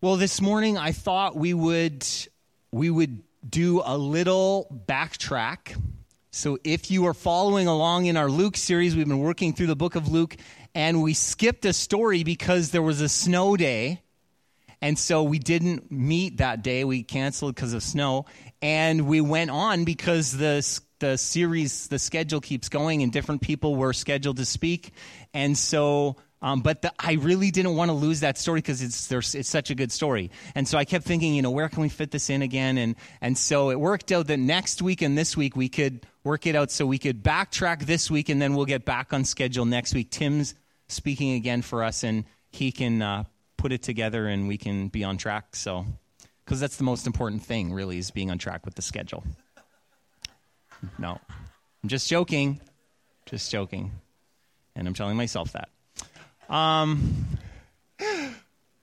Well, this morning I thought we would we would do a little backtrack. So if you are following along in our Luke series, we've been working through the book of Luke and we skipped a story because there was a snow day. And so we didn't meet that day. We canceled because of snow. And we went on because the, the series, the schedule keeps going, and different people were scheduled to speak. And so um, but the, I really didn't want to lose that story because it's, it's such a good story. And so I kept thinking, you know, where can we fit this in again? And, and so it worked out that next week and this week we could work it out so we could backtrack this week and then we'll get back on schedule next week. Tim's speaking again for us and he can uh, put it together and we can be on track. So, because that's the most important thing, really, is being on track with the schedule. No, I'm just joking. Just joking. And I'm telling myself that. Um,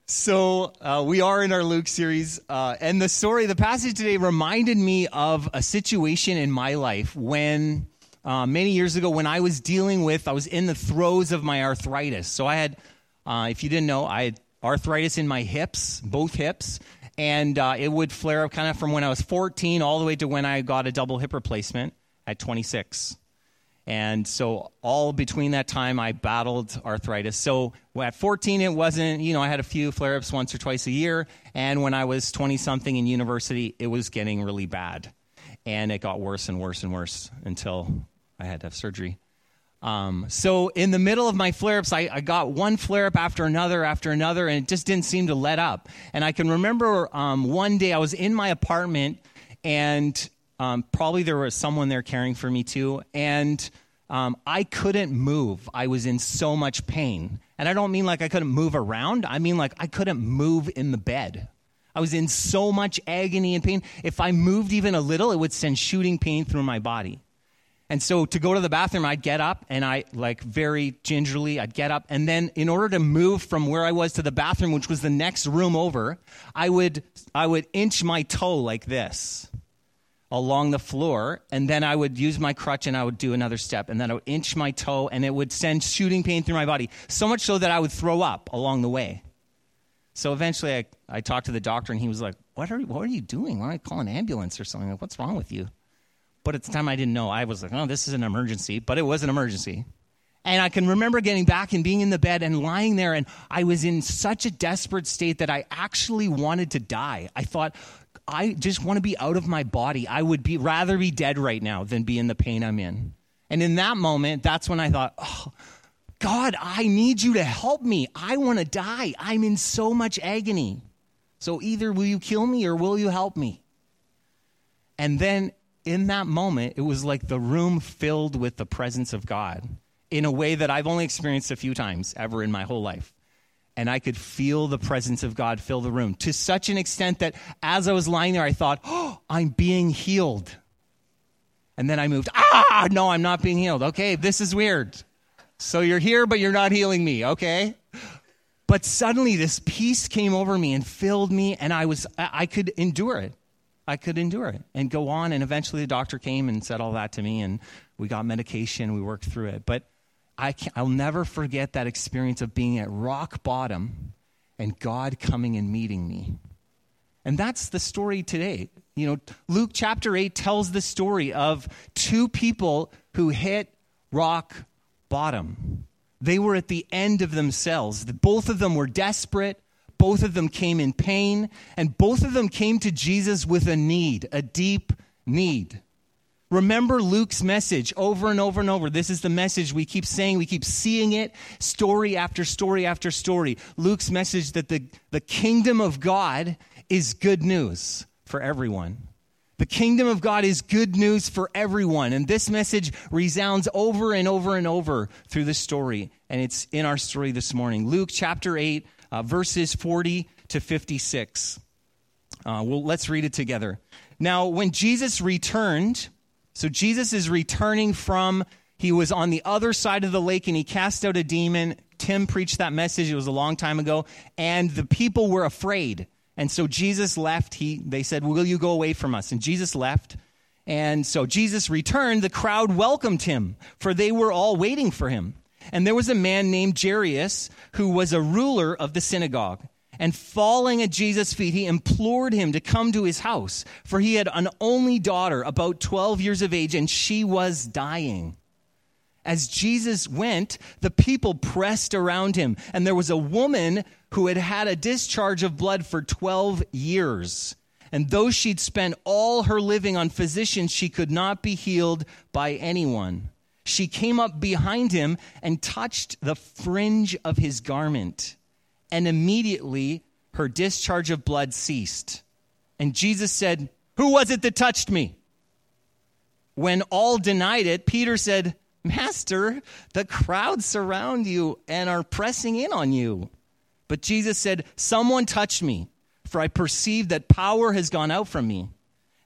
so uh, we are in our Luke series, uh, and the story, the passage today reminded me of a situation in my life when uh, many years ago, when I was dealing with, I was in the throes of my arthritis. So I had, uh, if you didn't know, I had arthritis in my hips, both hips, and uh, it would flare up kind of from when I was 14 all the way to when I got a double hip replacement at 26. And so, all between that time, I battled arthritis. So, at 14, it wasn't, you know, I had a few flare ups once or twice a year. And when I was 20 something in university, it was getting really bad. And it got worse and worse and worse until I had to have surgery. Um, so, in the middle of my flare ups, I, I, got one flare up after another after another, and it just didn't seem to let up. And I can remember um, one day I was in my apartment and um, probably there was someone there caring for me too. And um, I couldn't move. I was in so much pain. And I don't mean like I couldn't move around, I mean like I couldn't move in the bed. I was in so much agony and pain. If I moved even a little, it would send shooting pain through my body. And so to go to the bathroom, I'd get up and I, like very gingerly, I'd get up. And then in order to move from where I was to the bathroom, which was the next room over, I would, I would inch my toe like this along the floor, and then I would use my crutch and I would do another step, and then I would inch my toe, and it would send shooting pain through my body, so much so that I would throw up along the way. So eventually, I, I talked to the doctor, and he was like, "What are what are you doing? Why don't I call an ambulance or something? Like, what's wrong with you?" But at the time, I didn't know. I was like, "Oh, this is an emergency," but it was an emergency. And I can remember getting back and being in the bed and lying there, and I was in such a desperate state that I actually wanted to die. I thought, I just want to be out of my body. I would be rather be dead right now than be in the pain I'm in. And in that moment, that's when I thought, oh, God, I need you to help me. I want to die. I'm in so much agony. So either will you kill me or will you help me? And then in that moment, it was like the room filled with the presence of God in a way that I've only experienced a few times ever in my whole life and I could feel the presence of God fill the room to such an extent that as I was lying there, I thought, oh, I'm being healed. And then I moved, ah, no, I'm not being healed. Okay, this is weird. So you're here, but you're not healing me, okay? But suddenly this peace came over me and filled me, and I was, I could endure it. I could endure it and go on. And eventually the doctor came and said all that to me, and we got medication, we worked through it. But I will never forget that experience of being at rock bottom and God coming and meeting me. And that's the story today. You know, Luke chapter 8 tells the story of two people who hit rock bottom. They were at the end of themselves. Both of them were desperate. Both of them came in pain. And both of them came to Jesus with a need, a deep need. Remember Luke's message over and over and over. This is the message we keep saying, we keep seeing it story after story after story. Luke's message that the, the kingdom of God is good news for everyone. The kingdom of God is good news for everyone. And this message resounds over and over and over through the story. And it's in our story this morning. Luke chapter 8, uh, verses 40 to 56. Uh, well, let's read it together. Now, when Jesus returned, so Jesus is returning from, he was on the other side of the lake and he cast out a demon. Tim preached that message, it was a long time ago, and the people were afraid. And so Jesus left. He, they said, Will you go away from us? And Jesus left. And so Jesus returned. The crowd welcomed him, for they were all waiting for him. And there was a man named Jairus who was a ruler of the synagogue. And falling at Jesus' feet, he implored him to come to his house, for he had an only daughter, about 12 years of age, and she was dying. As Jesus went, the people pressed around him, and there was a woman who had had a discharge of blood for 12 years. And though she'd spent all her living on physicians, she could not be healed by anyone. She came up behind him and touched the fringe of his garment and immediately her discharge of blood ceased. And Jesus said, Who was it that touched me? When all denied it, Peter said, Master, the crowd surround you and are pressing in on you. But Jesus said, Someone touched me, for I perceive that power has gone out from me.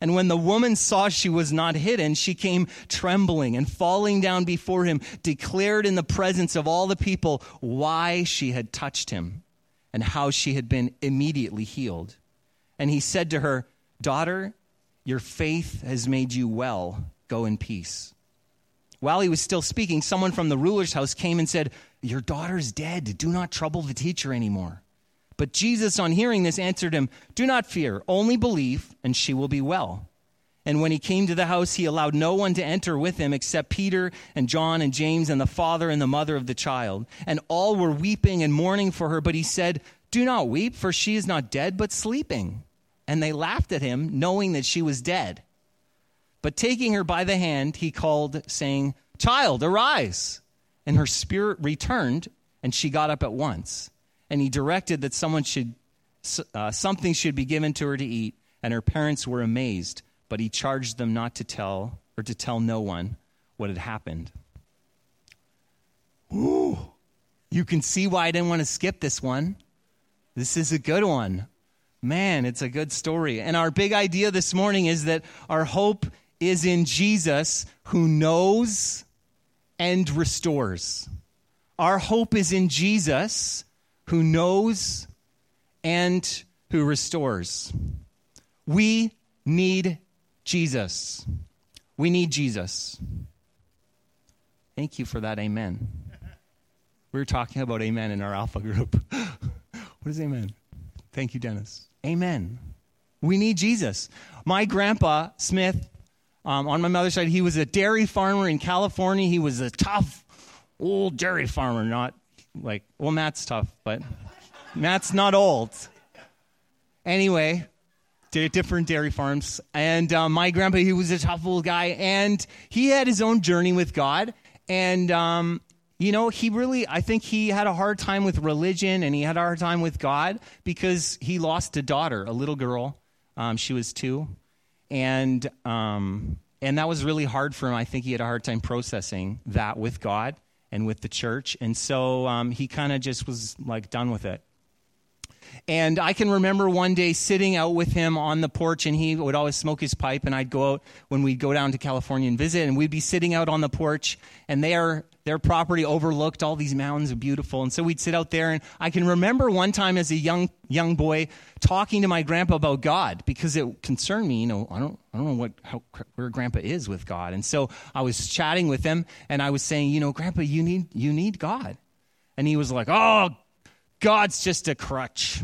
And when the woman saw she was not hidden, she came trembling and falling down before him, declared in the presence of all the people why she had touched him and how she had been immediately healed. And he said to her, Daughter, your faith has made you well. Go in peace. While he was still speaking, someone from the ruler's house came and said, Your daughter's dead. Do not trouble the teacher anymore. But Jesus, on hearing this, answered him, Do not fear, only believe, and she will be well. And when he came to the house, he allowed no one to enter with him except Peter and John and James and the father and the mother of the child. And all were weeping and mourning for her. But he said, Do not weep, for she is not dead, but sleeping. And they laughed at him, knowing that she was dead. But taking her by the hand, he called, saying, Child, arise. And her spirit returned, and she got up at once. And he directed that someone should, uh, something should be given to her to eat. And her parents were amazed but he charged them not to tell or to tell no one what had happened. Ooh, you can see why I didn't want to skip this one. This is a good one. Man, it's a good story. And our big idea this morning is that our hope is in Jesus who knows and restores. Our hope is in Jesus who knows and who restores. We need Jesus. We need Jesus. Thank you for that amen. We were talking about amen in our alpha group. what is amen? Thank you, Dennis. Amen. We need Jesus. My grandpa, Smith, um, on my mother's side, he was a dairy farmer in California. He was a tough old dairy farmer, not like, well, Matt's tough, but Matt's not old. Anyway, different dairy farms. And uh, my grandpa, he was a tough old guy, and he had his own journey with God. And, um, you know, he really, I think he had a hard time with religion and he had a hard time with God because he lost a daughter, a little girl. Um, she was two. And, um, and that was really hard for him. I think he had a hard time processing that with God and with the church. And so um, he kind of just was like done with it. And I can remember one day sitting out with him on the porch, and he would always smoke his pipe. And I'd go out when we'd go down to California and visit, and we'd be sitting out on the porch, and their their property overlooked all these mountains, beautiful. And so we'd sit out there, and I can remember one time as a young young boy talking to my grandpa about God because it concerned me. You know, I don't I don't know what how, where Grandpa is with God, and so I was chatting with him, and I was saying, you know, Grandpa, you need you need God, and he was like, oh God's just a crutch,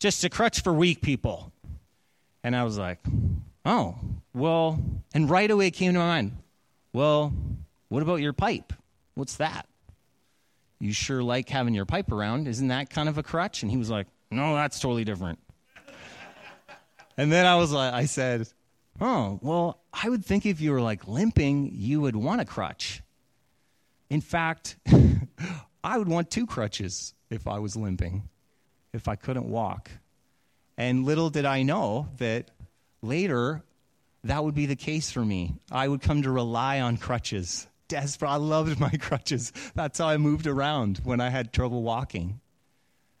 just a crutch for weak people. And I was like, oh, well, and right away it came to my mind, well, what about your pipe? What's that? You sure like having your pipe around. Isn't that kind of a crutch? And he was like, no, that's totally different. and then I was like, I said, oh, well, I would think if you were like limping, you would want a crutch. In fact, I would want two crutches if I was limping, if I couldn't walk. And little did I know that later that would be the case for me. I would come to rely on crutches. Desperate. I loved my crutches. That's how I moved around when I had trouble walking.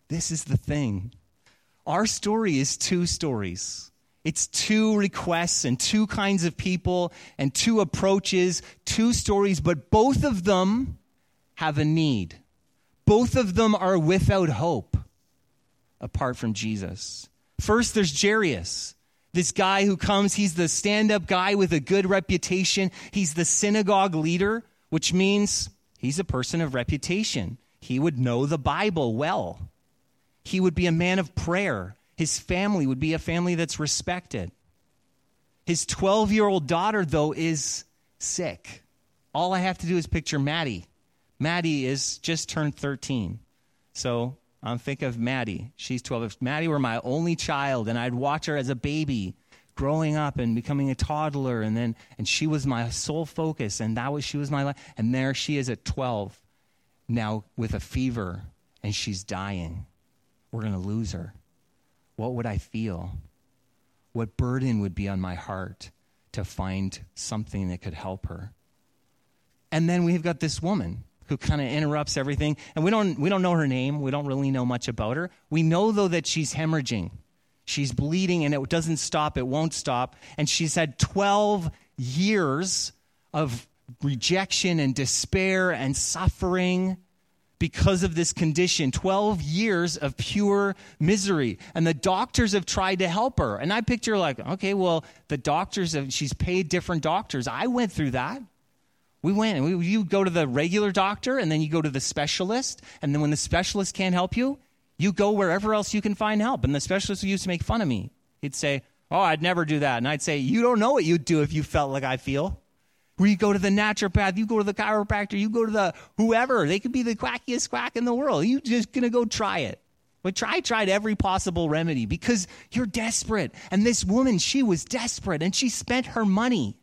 This is the thing. Our story is two stories. It's two requests and two kinds of people and two approaches, two stories, but both of them have a need. Both of them are without hope apart from Jesus. First, there's Jairus, this guy who comes. He's the stand up guy with a good reputation. He's the synagogue leader, which means he's a person of reputation. He would know the Bible well. he would be a man of prayer. His family would be a family that's respected. His 12 year old daughter, though, is sick. All I have to do is picture Maddie. Maddie is just turned 13. So I'm think of Maddie. She's 12. If Maddie were my only child and I'd watch her as a baby growing up and becoming a toddler and then and she was my sole focus and that was she was my life and there she is at 12 now with a fever and she's dying. We're going to lose her. What would I feel? What burden would be on my heart to find something that could help her? And then we've got this woman who kind of interrupts everything. And we don't, we don't know her name. We don't really know much about her. We know, though, that she's hemorrhaging. She's bleeding and it doesn't stop. It won't stop. And she's had 12 years of rejection and despair and suffering because of this condition 12 years of pure misery and the doctors have tried to help her and i picture like okay well the doctors have she's paid different doctors i went through that we went and we, you go to the regular doctor and then you go to the specialist and then when the specialist can't help you you go wherever else you can find help and the specialist used to make fun of me he'd say oh i'd never do that and i'd say you don't know what you'd do if you felt like i feel where you go to the naturopath, you go to the chiropractor, you go to the whoever. They could be the quackiest quack in the world. You just gonna go try it. But try tried every possible remedy because you're desperate. And this woman, she was desperate and she spent her money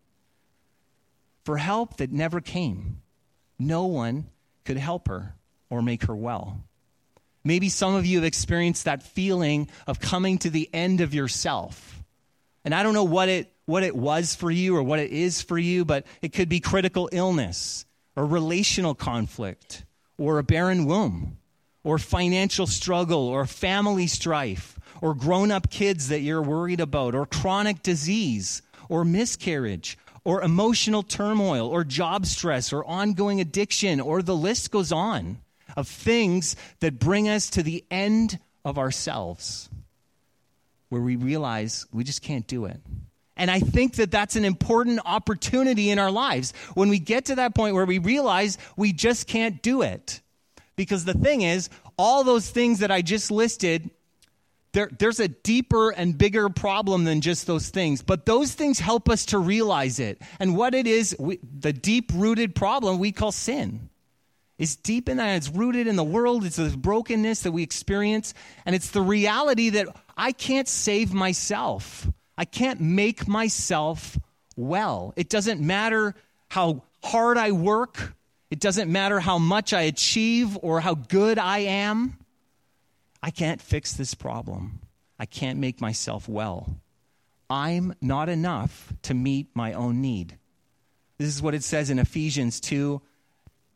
for help that never came. No one could help her or make her well. Maybe some of you have experienced that feeling of coming to the end of yourself. And I don't know what it what it was for you or what it is for you, but it could be critical illness or relational conflict or a barren womb or financial struggle or family strife or grown up kids that you're worried about or chronic disease or miscarriage or emotional turmoil or job stress or ongoing addiction or the list goes on of things that bring us to the end of ourselves where we realize we just can't do it. And I think that that's an important opportunity in our lives when we get to that point where we realize we just can't do it. Because the thing is, all those things that I just listed, there, there's a deeper and bigger problem than just those things. But those things help us to realize it. And what it is, we, the deep rooted problem we call sin. It's deep in that. It's rooted in the world. It's the brokenness that we experience. And it's the reality that I can't save myself. I can't make myself well. It doesn't matter how hard I work, it doesn't matter how much I achieve or how good I am. I can't fix this problem. I can't make myself well. I'm not enough to meet my own need. This is what it says in Ephesians 2,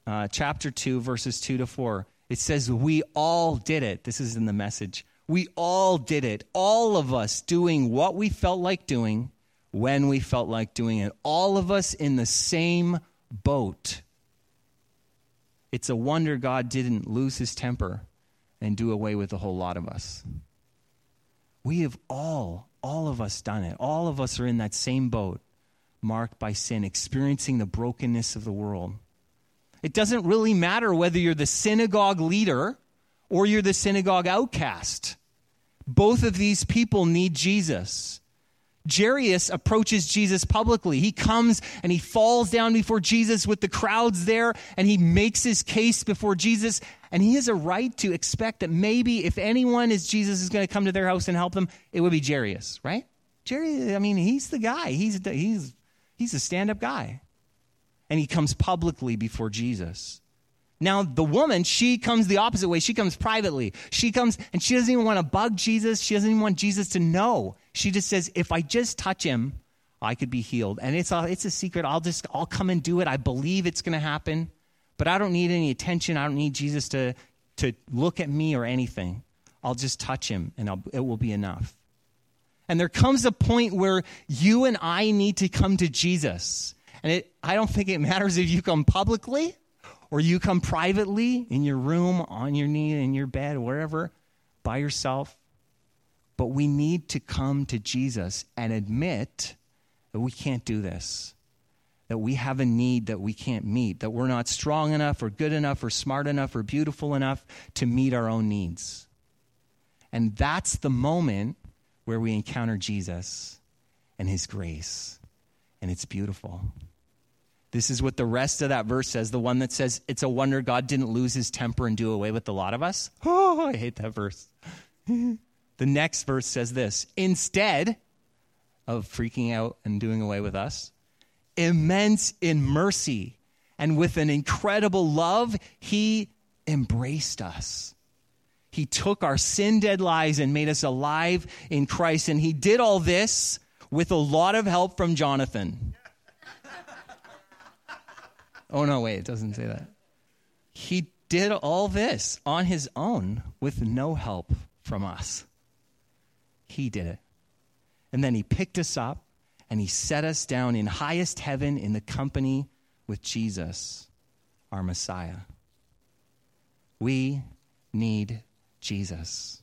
uh, chapter 2, verses 2 to 4. It says, We all did it. This is in the message. We all did it. All of us doing what we felt like doing when we felt like doing it. All of us in the same boat. It's a wonder God didn't lose his temper and do away with a whole lot of us. We have all, all of us done it. All of us are in that same boat, marked by sin, experiencing the brokenness of the world. It doesn't really matter whether you're the synagogue leader or you're the synagogue outcast. Both of these people need Jesus. Jairus approaches Jesus publicly. He comes and he falls down before Jesus with the crowds there and he makes his case before Jesus. And he has a right to expect that maybe if anyone is Jesus is going to come to their house and help them, it would be Jairus, right? Jairus, I mean, he's the guy. He's, he's, he's a stand up guy. And he comes publicly before Jesus. Now, the woman, she comes the opposite way. She comes privately. She comes and she doesn't even want to bug Jesus. She doesn't even want Jesus to know. She just says, if I just touch him, I could be healed. And it's a, it's a secret. I'll just, I'll come and do it. I believe it's going to happen. But I don't need any attention. I don't need Jesus to, to look at me or anything. I'll just touch him and I'll, it will be enough. And there comes a point where you and I need to come to Jesus. And it, I don't think it matters if you come publicly or you come privately in your room, on your knee, in your bed, wherever, by yourself. But we need to come to Jesus and admit that we can't do this, that we have a need that we can't meet, that we're not strong enough or good enough or smart enough or beautiful enough to meet our own needs. And that's the moment where we encounter Jesus and his grace. And it's beautiful. This is what the rest of that verse says the one that says, It's a wonder God didn't lose his temper and do away with a lot of us. Oh, I hate that verse. the next verse says this Instead of freaking out and doing away with us, immense in mercy and with an incredible love, he embraced us. He took our sin dead lives and made us alive in Christ. And he did all this with a lot of help from Jonathan. Oh, no, wait, it doesn't say that. He did all this on his own with no help from us. He did it. And then he picked us up and he set us down in highest heaven in the company with Jesus, our Messiah. We need Jesus.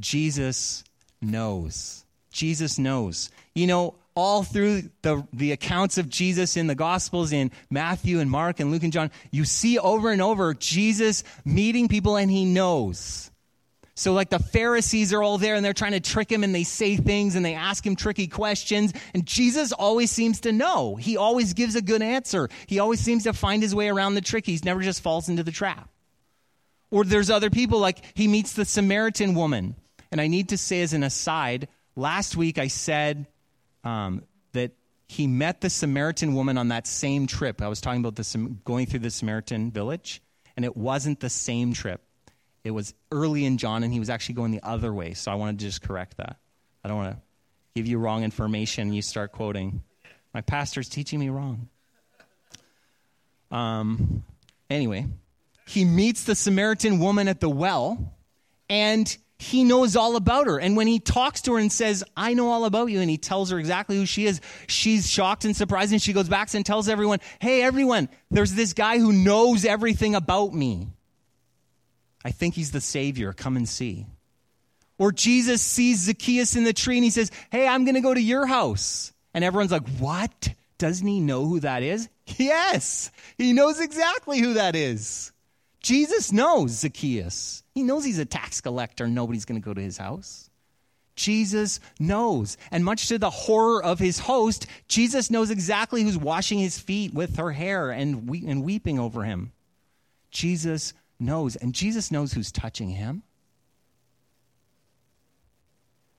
Jesus knows. Jesus knows. You know, all through the, the accounts of Jesus in the Gospels, in Matthew and Mark and Luke and John, you see over and over Jesus meeting people and he knows. So, like the Pharisees are all there and they're trying to trick him and they say things and they ask him tricky questions. And Jesus always seems to know. He always gives a good answer. He always seems to find his way around the trick. He's never just falls into the trap. Or there's other people, like he meets the Samaritan woman. And I need to say, as an aside, last week I said um, that he met the Samaritan woman on that same trip. I was talking about the, going through the Samaritan village, and it wasn't the same trip. It was early in John, and he was actually going the other way. So I wanted to just correct that. I don't want to give you wrong information and you start quoting. My pastor's teaching me wrong. Um, anyway, he meets the Samaritan woman at the well, and he knows all about her. And when he talks to her and says, I know all about you, and he tells her exactly who she is, she's shocked and surprised. And she goes back and tells everyone, Hey, everyone, there's this guy who knows everything about me. I think he's the Savior. Come and see. Or Jesus sees Zacchaeus in the tree and he says, Hey, I'm going to go to your house. And everyone's like, What? Doesn't he know who that is? Yes, he knows exactly who that is. Jesus knows Zacchaeus. He knows he's a tax collector. Nobody's going to go to his house. Jesus knows. And much to the horror of his host, Jesus knows exactly who's washing his feet with her hair and, we- and weeping over him. Jesus knows. And Jesus knows who's touching him.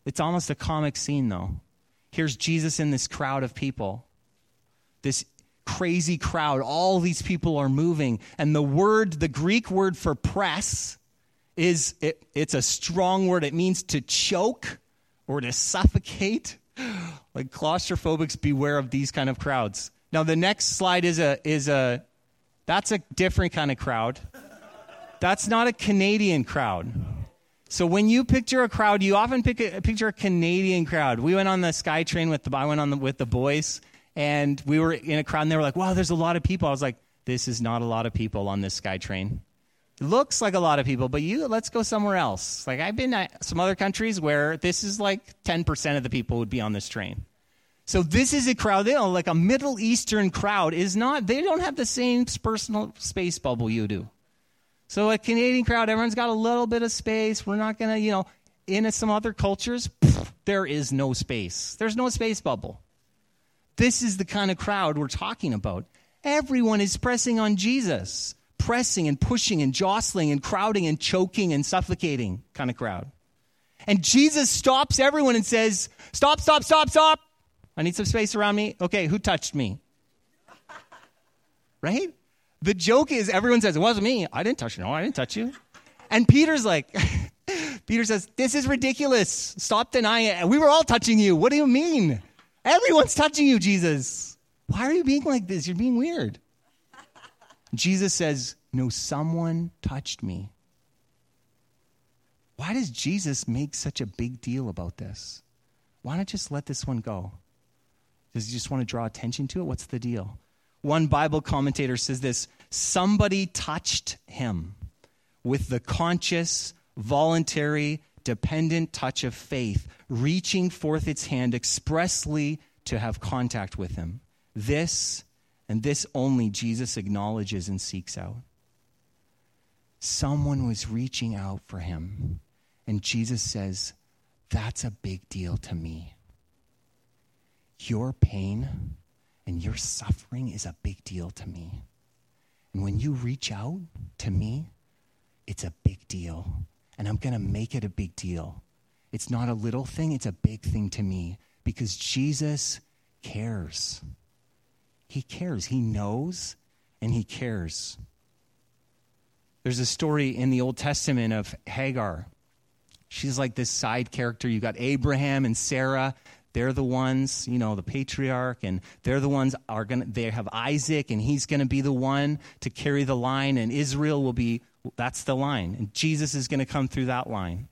It's almost a comic scene, though. Here's Jesus in this crowd of people, this crazy crowd. All these people are moving. And the word, the Greek word for press, is it, it's a strong word. It means to choke or to suffocate. Like claustrophobics, beware of these kind of crowds. Now the next slide is a is a that's a different kind of crowd. That's not a Canadian crowd. So when you picture a crowd, you often a, picture a Canadian crowd. We went on the SkyTrain with the I went on the, with the boys, and we were in a crowd, and they were like, "Wow, there's a lot of people." I was like, "This is not a lot of people on this SkyTrain. Looks like a lot of people, but you let's go somewhere else." Like I've been at some other countries where this is like 10% of the people would be on this train. So this is a crowd, they know, like a Middle Eastern crowd is not. They don't have the same personal space bubble you do. So a Canadian crowd, everyone's got a little bit of space. We're not going to, you know, in some other cultures, pff, there is no space. There's no space bubble. This is the kind of crowd we're talking about. Everyone is pressing on Jesus, pressing and pushing and jostling and crowding and choking and suffocating kind of crowd. And Jesus stops everyone and says, Stop, stop, stop, stop. I need some space around me. Okay, who touched me? Right? The joke is everyone says, It wasn't me. I didn't touch you. No, I didn't touch you. And Peter's like, Peter says, This is ridiculous. Stop denying it. We were all touching you. What do you mean? Everyone's touching you, Jesus. Why are you being like this? You're being weird. Jesus says, No, someone touched me. Why does Jesus make such a big deal about this? Why not just let this one go? Does he just want to draw attention to it? What's the deal? One Bible commentator says this somebody touched him with the conscious, voluntary, dependent touch of faith, reaching forth its hand expressly to have contact with him. This and this only Jesus acknowledges and seeks out. Someone was reaching out for him, And Jesus says, That's a big deal to me. Your pain and your suffering is a big deal to me. And when you reach out to me, it's a big deal. And I'm going to make it a big deal. It's not a little thing, it's a big thing to me because Jesus cares. He cares. He knows and he cares. There's a story in the Old Testament of Hagar. She's like this side character. You've got Abraham and Sarah. They're the ones, you know, the patriarch, and they're the ones are gonna. They have Isaac, and he's gonna be the one to carry the line, and Israel will be. That's the line, and Jesus is gonna come through that line.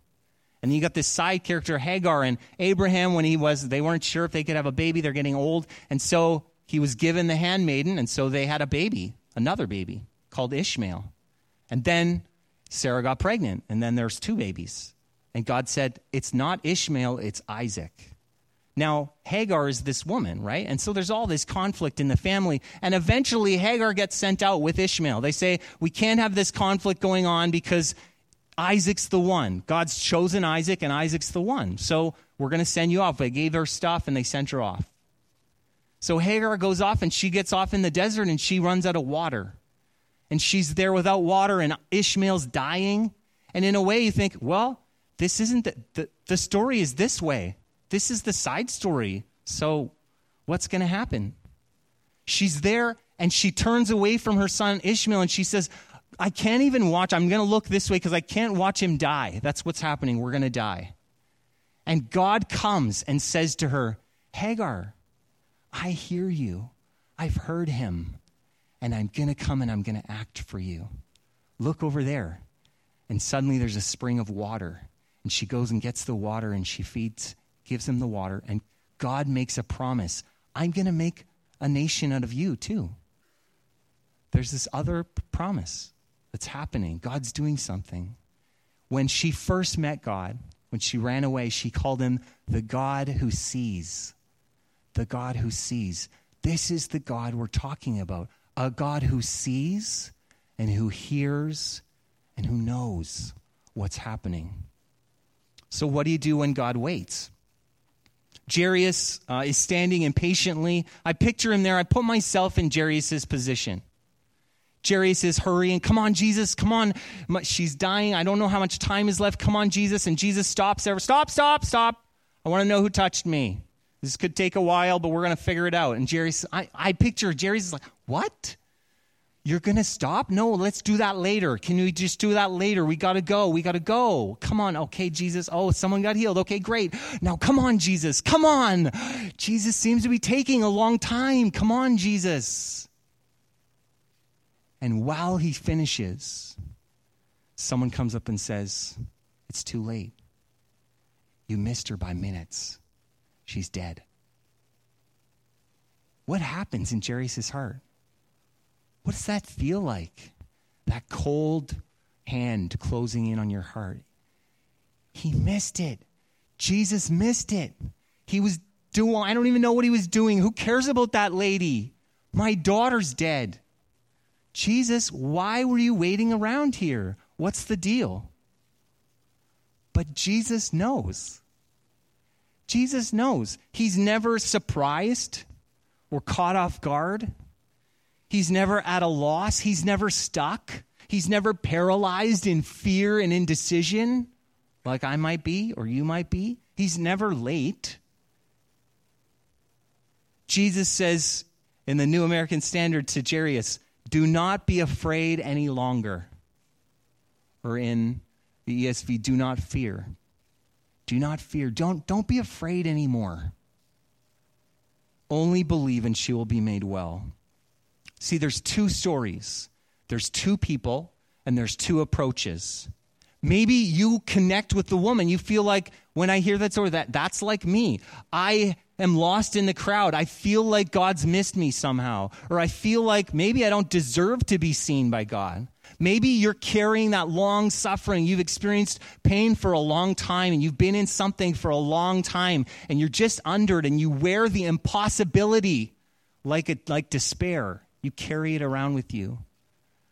And you got this side character, Hagar, and Abraham, when he was, they weren't sure if they could have a baby. They're getting old. And so he was given the handmaiden, and so they had a baby, another baby called Ishmael. And then Sarah got pregnant, and then there's two babies. And God said, It's not Ishmael, it's Isaac. Now, Hagar is this woman, right? And so there's all this conflict in the family. And eventually, Hagar gets sent out with Ishmael. They say, We can't have this conflict going on because Isaac's the one. God's chosen Isaac, and Isaac's the one. So we're going to send you off. They gave her stuff, and they sent her off. So Hagar goes off, and she gets off in the desert, and she runs out of water. And she's there without water, and Ishmael's dying. And in a way, you think, well, this isn't the, the, the story is this way. This is the side story. So what's going to happen? She's there and she turns away from her son Ishmael and she says, I can't even watch. I'm going to look this way because I can't watch him die. That's what's happening. We're going to die. And God comes and says to her, Hagar, I hear you. I've heard him. And I'm going to come and I'm going to act for you. Look over there. And suddenly there's a spring of water. And she goes and gets the water and she feeds, gives him the water. And God makes a promise I'm going to make a nation out of you, too. There's this other promise that's happening. God's doing something. When she first met God, when she ran away, she called him the God who sees. The God who sees. This is the God we're talking about. A God who sees and who hears and who knows what's happening. So, what do you do when God waits? Jairus uh, is standing impatiently. I picture him there. I put myself in Jairus' position. Jairus is hurrying. Come on, Jesus. Come on. She's dying. I don't know how much time is left. Come on, Jesus. And Jesus stops there. Stop, stop, stop. I want to know who touched me. This could take a while, but we're going to figure it out. And Jairus, I, I picture is like, What? You're going to stop? No, let's do that later. Can we just do that later? We got to go. We got to go. Come on. Okay, Jesus. Oh, someone got healed. Okay, great. Now, come on, Jesus. Come on. Jesus seems to be taking a long time. Come on, Jesus. And while he finishes, someone comes up and says, It's too late. You missed her by minutes. She's dead. What happens in Jairus' heart? What does that feel like? That cold hand closing in on your heart. He missed it. Jesus missed it. He was doing, I don't even know what he was doing. Who cares about that lady? My daughter's dead. Jesus, why were you waiting around here? What's the deal? But Jesus knows. Jesus knows. He's never surprised or caught off guard. He's never at a loss. He's never stuck. He's never paralyzed in fear and indecision, like I might be or you might be. He's never late. Jesus says in the New American Standard to Jairus, Do not be afraid any longer. Or in the ESV, do not fear. Do not fear. Don't, don't be afraid anymore. Only believe and she will be made well. See, there's two stories there's two people, and there's two approaches. Maybe you connect with the woman. You feel like when I hear that story, that that's like me. I am lost in the crowd. I feel like God's missed me somehow. Or I feel like maybe I don't deserve to be seen by God. Maybe you're carrying that long suffering. You've experienced pain for a long time and you've been in something for a long time and you're just under it and you wear the impossibility like, it, like despair. You carry it around with you.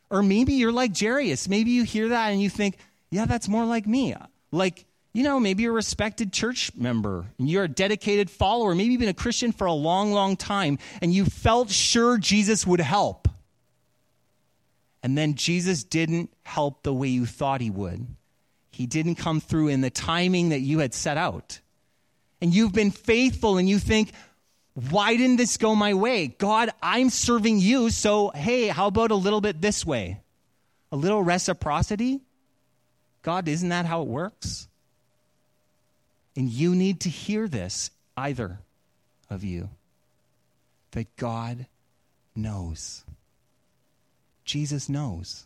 Or maybe you're like Jairus. Maybe you hear that and you think, yeah, that's more like me. Like you know, maybe you're a respected church member and you're a dedicated follower. Maybe you've been a Christian for a long, long time and you felt sure Jesus would help. And then Jesus didn't help the way you thought he would. He didn't come through in the timing that you had set out. And you've been faithful and you think, why didn't this go my way? God, I'm serving you, so hey, how about a little bit this way? A little reciprocity? God, isn't that how it works? And you need to hear this, either of you, that God knows. Jesus knows.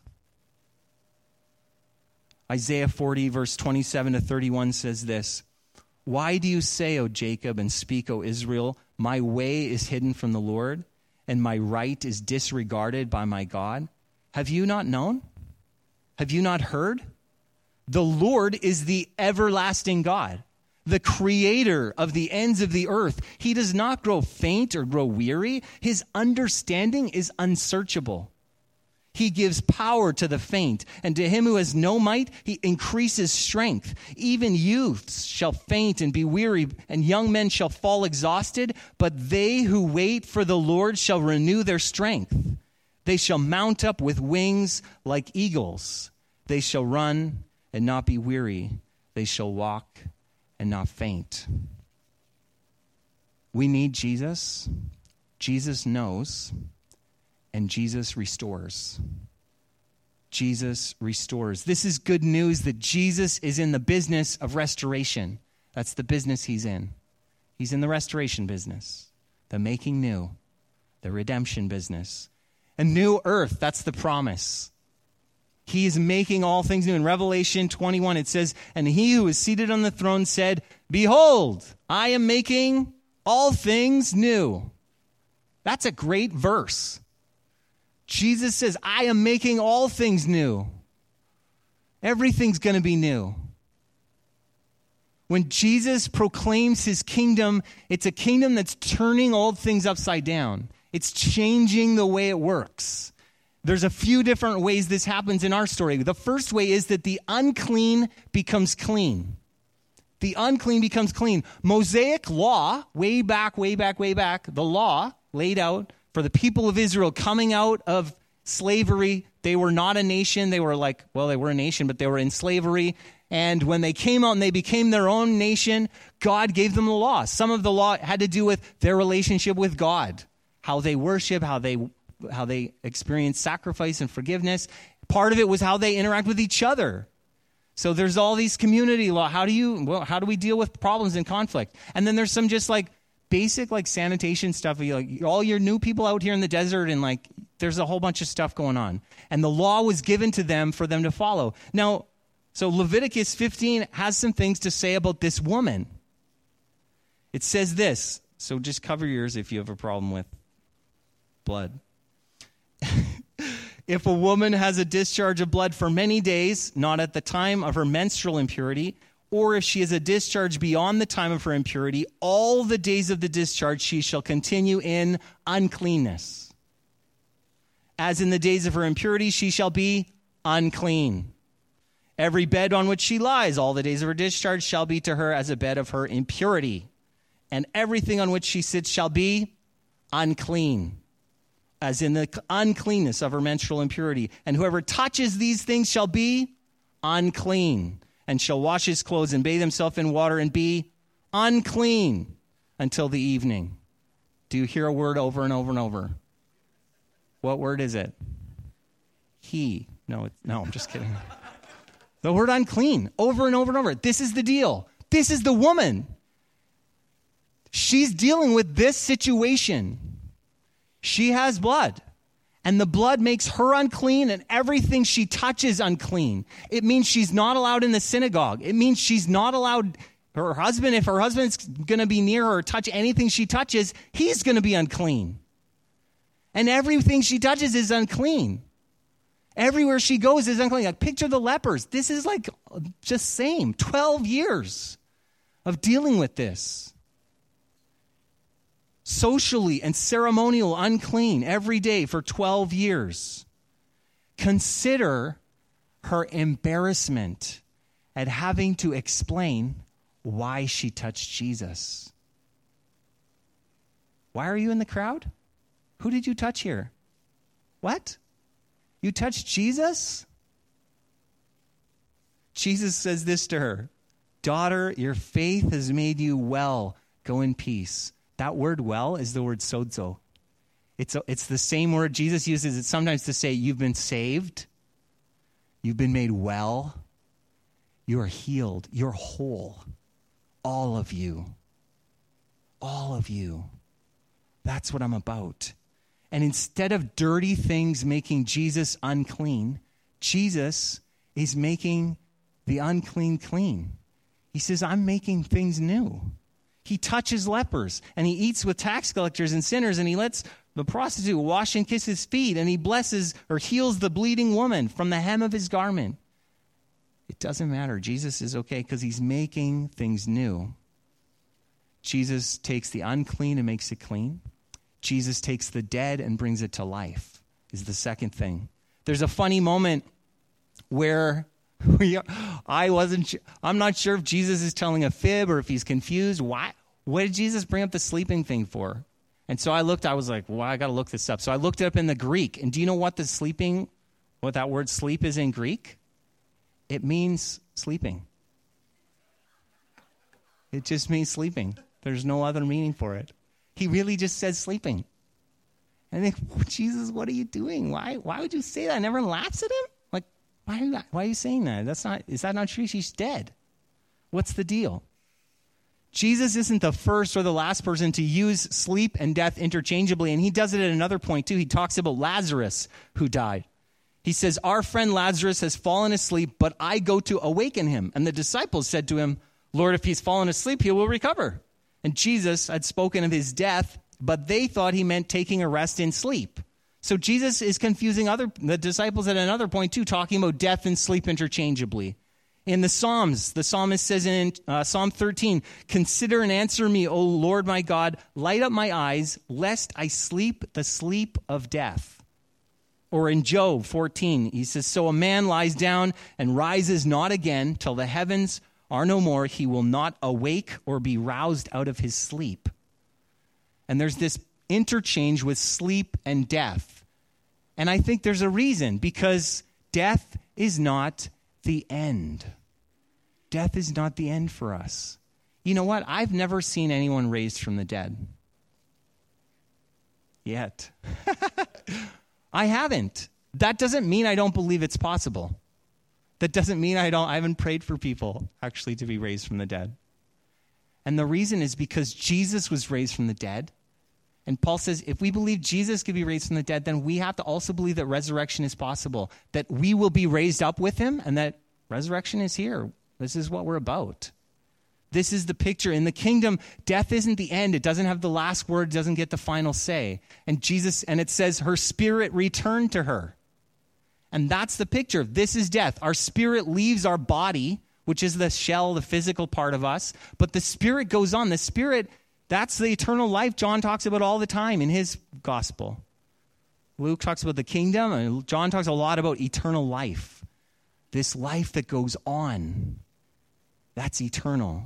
Isaiah 40, verse 27 to 31 says this Why do you say, O Jacob, and speak, O Israel, my way is hidden from the Lord, and my right is disregarded by my God? Have you not known? Have you not heard? The Lord is the everlasting God the creator of the ends of the earth. He does not grow faint or grow weary. His understanding is unsearchable. He gives power to the faint, and to him who has no might, he increases strength. Even youths shall faint and be weary, and young men shall fall exhausted, but they who wait for the Lord shall renew their strength. They shall mount up with wings like eagles. They shall run and not be weary. They shall walk and not faint. We need Jesus. Jesus knows, and Jesus restores. Jesus restores. This is good news that Jesus is in the business of restoration. That's the business he's in. He's in the restoration business, the making new, the redemption business. A new earth, that's the promise. He is making all things new. In Revelation 21, it says, And he who is seated on the throne said, Behold, I am making all things new. That's a great verse. Jesus says, I am making all things new. Everything's going to be new. When Jesus proclaims his kingdom, it's a kingdom that's turning old things upside down. It's changing the way it works. There's a few different ways this happens in our story. The first way is that the unclean becomes clean. The unclean becomes clean. Mosaic law, way back, way back, way back, the law laid out for the people of Israel coming out of slavery. They were not a nation. They were like, well, they were a nation, but they were in slavery. And when they came out and they became their own nation, God gave them the law. Some of the law had to do with their relationship with God, how they worship, how they how they experience sacrifice and forgiveness. Part of it was how they interact with each other. So there's all these community law. How do you well, how do we deal with problems and conflict? And then there's some just like basic like sanitation stuff. You like all your new people out here in the desert and like there's a whole bunch of stuff going on. And the law was given to them for them to follow. Now, so Leviticus 15 has some things to say about this woman. It says this. So just cover yours if you have a problem with blood. if a woman has a discharge of blood for many days, not at the time of her menstrual impurity, or if she is a discharge beyond the time of her impurity, all the days of the discharge she shall continue in uncleanness. As in the days of her impurity, she shall be unclean. Every bed on which she lies, all the days of her discharge, shall be to her as a bed of her impurity. And everything on which she sits shall be unclean as in the uncleanness of her menstrual impurity. And whoever touches these things shall be unclean, and shall wash his clothes and bathe himself in water and be unclean until the evening. Do you hear a word over and over and over? What word is it? He. No, no, I'm just kidding. the word unclean, over and over and over. This is the deal. This is the woman. She's dealing with this situation she has blood. And the blood makes her unclean and everything she touches unclean. It means she's not allowed in the synagogue. It means she's not allowed her husband, if her husband's going to be near her or touch anything she touches, he's going to be unclean. And everything she touches is unclean. Everywhere she goes is unclean. Like, picture the lepers. This is like uh, just same 12 years of dealing with this socially and ceremonial unclean every day for 12 years. Consider her embarrassment at having to explain why she touched Jesus. Why are you in the crowd? Who did you touch here? What? You touched Jesus? Jesus says this to her Daughter, your faith has made you well. Go in peace. That word well is the word sozo. It's, a, it's the same word Jesus uses it sometimes to say, You've been saved, you've been made well, you are healed, you're whole. All of you. All of you. That's what I'm about. And instead of dirty things making Jesus unclean, Jesus is making the unclean clean. He says, I'm making things new. He touches lepers and he eats with tax collectors and sinners and he lets the prostitute wash and kiss his feet and he blesses or heals the bleeding woman from the hem of his garment. It doesn't matter. Jesus is okay because he's making things new. Jesus takes the unclean and makes it clean. Jesus takes the dead and brings it to life, is the second thing. There's a funny moment where I wasn't, I'm not sure if Jesus is telling a fib or if he's confused. Why? What did Jesus bring up the sleeping thing for? And so I looked, I was like, well, I got to look this up. So I looked it up in the Greek. And do you know what the sleeping, what that word sleep is in Greek? It means sleeping. It just means sleeping. There's no other meaning for it. He really just says sleeping. And I think, Jesus, what are you doing? Why, why would you say that? And everyone laughs at him? Like, why are, you, why are you saying that? That's not, is that not true? She's dead. What's the deal? Jesus isn't the first or the last person to use sleep and death interchangeably, and he does it at another point too. He talks about Lazarus who died. He says, Our friend Lazarus has fallen asleep, but I go to awaken him. And the disciples said to him, Lord, if he's fallen asleep, he will recover. And Jesus had spoken of his death, but they thought he meant taking a rest in sleep. So Jesus is confusing other the disciples at another point too, talking about death and sleep interchangeably. In the Psalms, the psalmist says in uh, Psalm 13, Consider and answer me, O Lord my God, light up my eyes, lest I sleep the sleep of death. Or in Job 14, he says, So a man lies down and rises not again till the heavens are no more, he will not awake or be roused out of his sleep. And there's this interchange with sleep and death. And I think there's a reason because death is not the end. Death is not the end for us. You know what? I've never seen anyone raised from the dead. Yet. I haven't. That doesn't mean I don't believe it's possible. That doesn't mean I don't I haven't prayed for people actually to be raised from the dead. And the reason is because Jesus was raised from the dead. And Paul says if we believe Jesus could be raised from the dead, then we have to also believe that resurrection is possible, that we will be raised up with him, and that resurrection is here. This is what we're about. This is the picture. In the kingdom, death isn't the end. It doesn't have the last word, doesn't get the final say. And Jesus, and it says her spirit returned to her. And that's the picture. This is death. Our spirit leaves our body, which is the shell, the physical part of us, but the spirit goes on. The spirit, that's the eternal life John talks about all the time in his gospel. Luke talks about the kingdom, and John talks a lot about eternal life. This life that goes on. That's eternal.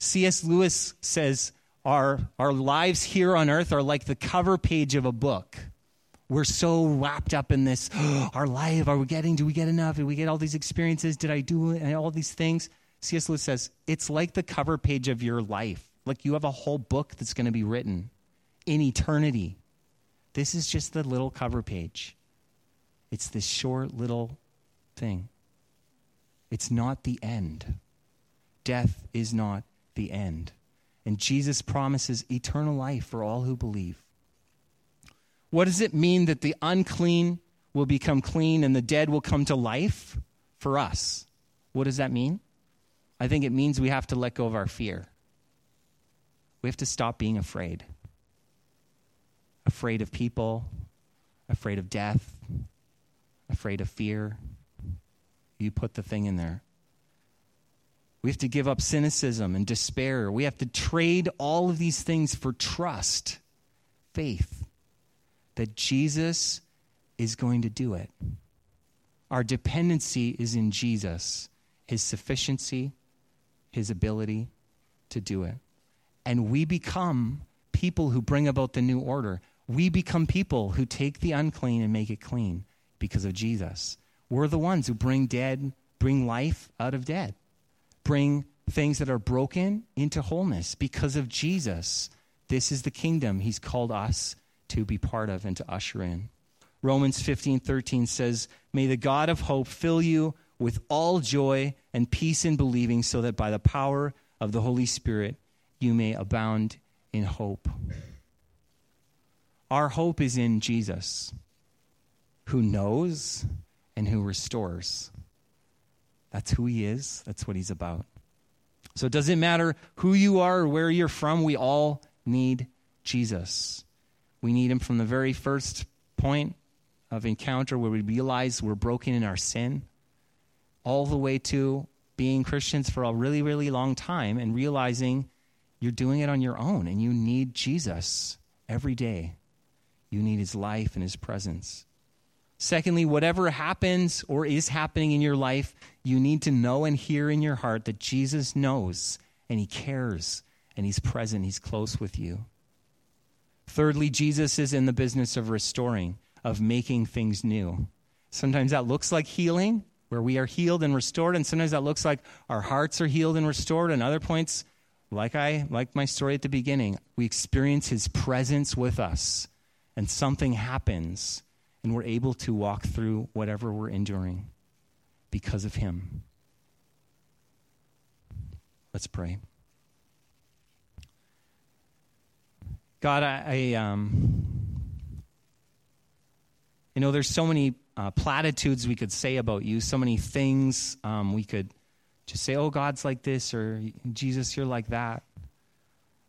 C.S. Lewis says our, our lives here on earth are like the cover page of a book. We're so wrapped up in this our life are we getting do we get enough? Did we get all these experiences? Did i do all these things? Cs lewis says it's like the cover page of your life. Like you have a whole book that's going to be written in eternity. This is just the little cover page. It's this short little thing. It's not the end death is not the end and jesus promises eternal life for all who believe what does it mean that the unclean will become clean and the dead will come to life for us? What does that mean? I think it means we have to let go of our fear. We have to stop being afraid. Afraid of people, afraid of death, afraid of fear. You put the thing in there. We have to give up cynicism and despair. We have to trade all of these things for trust, faith that Jesus is going to do it. Our dependency is in Jesus. His sufficiency, His ability to do it. And we become people who bring about the new order. We become people who take the unclean and make it clean because of Jesus. We're the ones who bring dead, bring life out of dead, bring things that are broken into wholeness because of Jesus. This is the kingdom he's called us to be part of and to usher in. Romans 15 13 says, May the God of hope fill you with all joy and peace in believing, so that by the power of the Holy Spirit you may abound in hope. Our hope is in Jesus, who knows and who restores. That's who he is, that's what he's about. So it doesn't matter who you are or where you're from, we all need Jesus. We need him from the very first point of encounter where we realize we're broken in our sin, all the way to being Christians for a really, really long time and realizing you're doing it on your own and you need Jesus every day. You need his life and his presence. Secondly, whatever happens or is happening in your life, you need to know and hear in your heart that Jesus knows and he cares and he's present, he's close with you. Thirdly, Jesus is in the business of restoring, of making things new. Sometimes that looks like healing, where we are healed and restored, and sometimes that looks like our hearts are healed and restored, and other points, like I like my story at the beginning, we experience his presence with us, and something happens, and we're able to walk through whatever we're enduring because of him. Let's pray. God, I, I um, you know, there's so many uh, platitudes we could say about you, so many things um, we could just say, oh, God's like this, or Jesus, you're like that.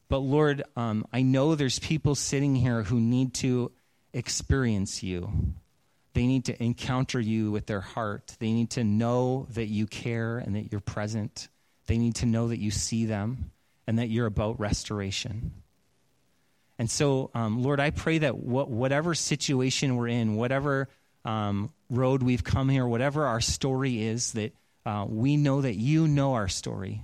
But Lord, um, I know there's people sitting here who need to experience you. They need to encounter you with their heart. They need to know that you care and that you're present. They need to know that you see them and that you're about restoration. And so, um, Lord, I pray that wh- whatever situation we're in, whatever um, road we've come here, whatever our story is, that uh, we know that you know our story.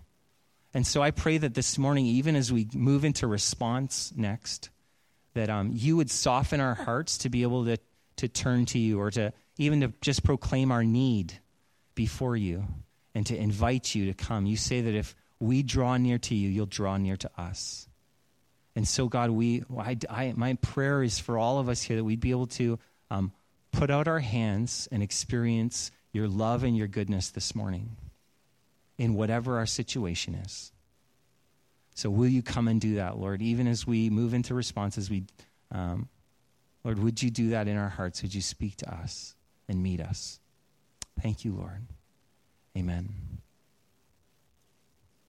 And so I pray that this morning, even as we move into response next, that um, you would soften our hearts to be able to, to turn to you or to even to just proclaim our need before you and to invite you to come. You say that if we draw near to you, you'll draw near to us. And so, God, we, I, I, my prayer is for all of us here that we'd be able to um, put out our hands and experience your love and your goodness this morning in whatever our situation is. So, will you come and do that, Lord? Even as we move into responses, we, um, Lord, would you do that in our hearts? Would you speak to us and meet us? Thank you, Lord. Amen.